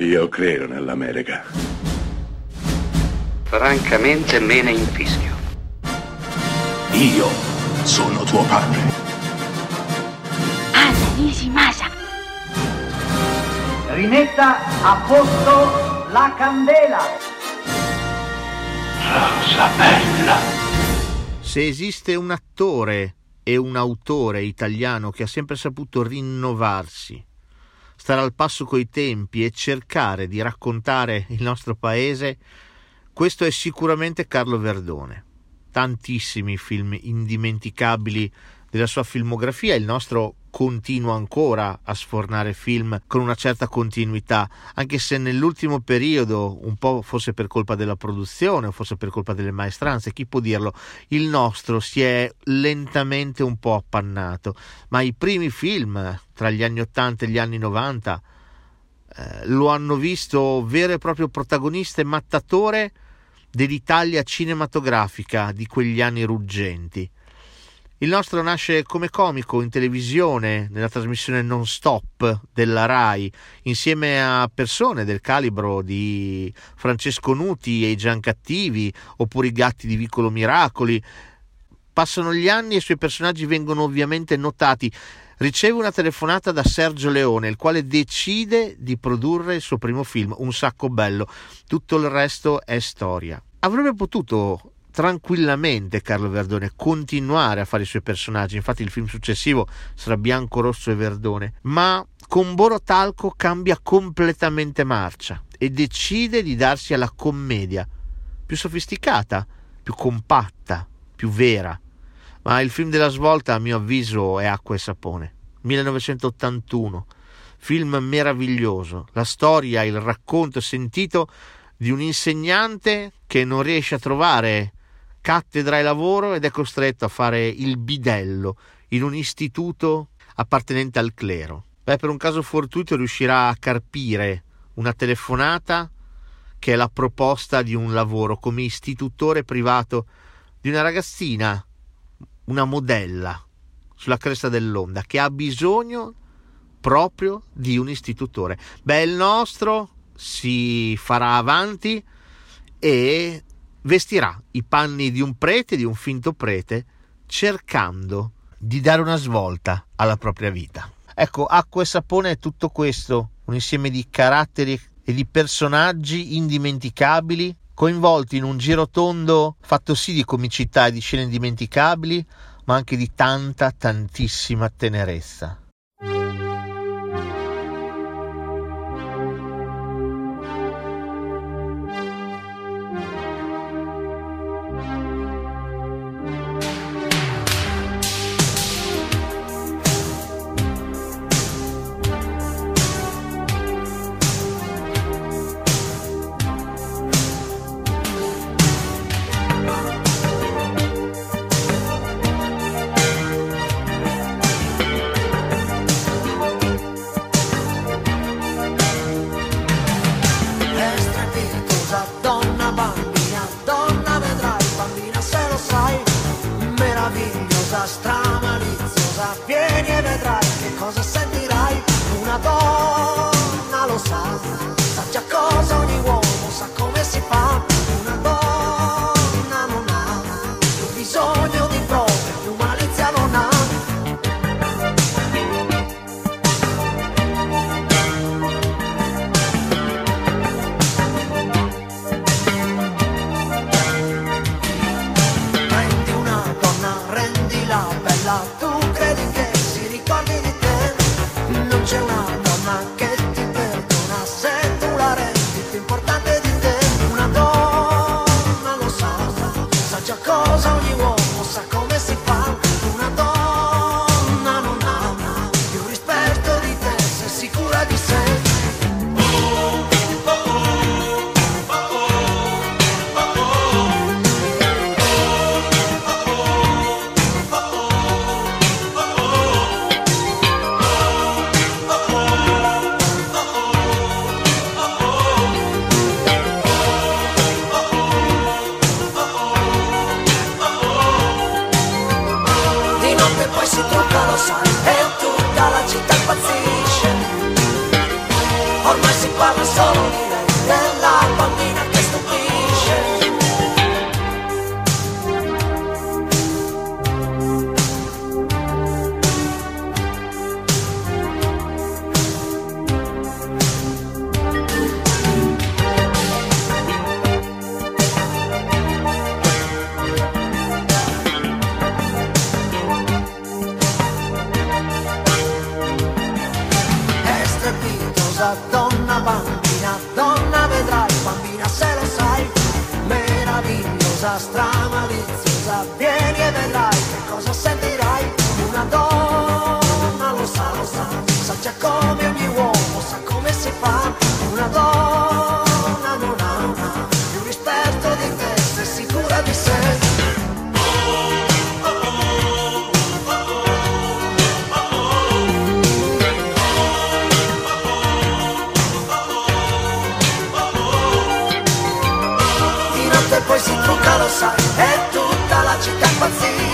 Io credo nell'America. Francamente me ne infischio. Io sono tuo padre. Anna Nishimasa. Rimetta a posto la candela. Rosa bella. Se esiste un attore e un autore italiano che ha sempre saputo rinnovarsi, stare al passo coi tempi e cercare di raccontare il nostro paese, questo è sicuramente Carlo Verdone. Tantissimi film indimenticabili della sua filmografia, il nostro continua ancora a sfornare film con una certa continuità, anche se nell'ultimo periodo, un po' forse per colpa della produzione o forse per colpa delle maestranze, chi può dirlo, il nostro si è lentamente un po' appannato, ma i primi film tra gli anni 80 e gli anni 90 eh, lo hanno visto vero e proprio protagonista e mattatore dell'Italia cinematografica di quegli anni ruggenti. Il nostro nasce come comico in televisione, nella trasmissione non stop della RAI, insieme a persone del calibro di Francesco Nuti e i Giancattivi, oppure i gatti di Vicolo Miracoli. Passano gli anni e i suoi personaggi vengono ovviamente notati. Riceve una telefonata da Sergio Leone, il quale decide di produrre il suo primo film, Un sacco bello. Tutto il resto è storia. Avrebbe potuto tranquillamente Carlo Verdone continuare a fare i suoi personaggi, infatti il film successivo sarà Bianco, Rosso e Verdone, ma con Borotalco cambia completamente marcia e decide di darsi alla commedia, più sofisticata, più compatta, più vera. Ma il film della svolta, a mio avviso, è Acqua e Sapone. 1981. Film meraviglioso. La storia, il racconto sentito di un insegnante che non riesce a trovare cattedra e lavoro ed è costretto a fare il bidello in un istituto appartenente al clero. Beh, per un caso fortuito riuscirà a carpire una telefonata che è la proposta di un lavoro come istitutore privato di una ragazzina, una modella sulla cresta dell'onda che ha bisogno proprio di un istitutore. Beh, il nostro si farà avanti e vestirà i panni di un prete, di un finto prete, cercando di dare una svolta alla propria vita. Ecco, acqua e sapone è tutto questo, un insieme di caratteri e di personaggi indimenticabili, coinvolti in un giro tondo fatto sì di comicità e di scene indimenticabili, ma anche di tanta, tantissima tenerezza. Stop. Una donna si truccano, sai, è tutta la città. Stramaliziosa, vieni e vedrai che cosa sentirai, una donna lo sa, lo sa, sa già come ogni uomo, sa come si fa, una donna non ha, non ha più rispetto di te, se sicura di sé. Poi si trucca, lo sai, What's in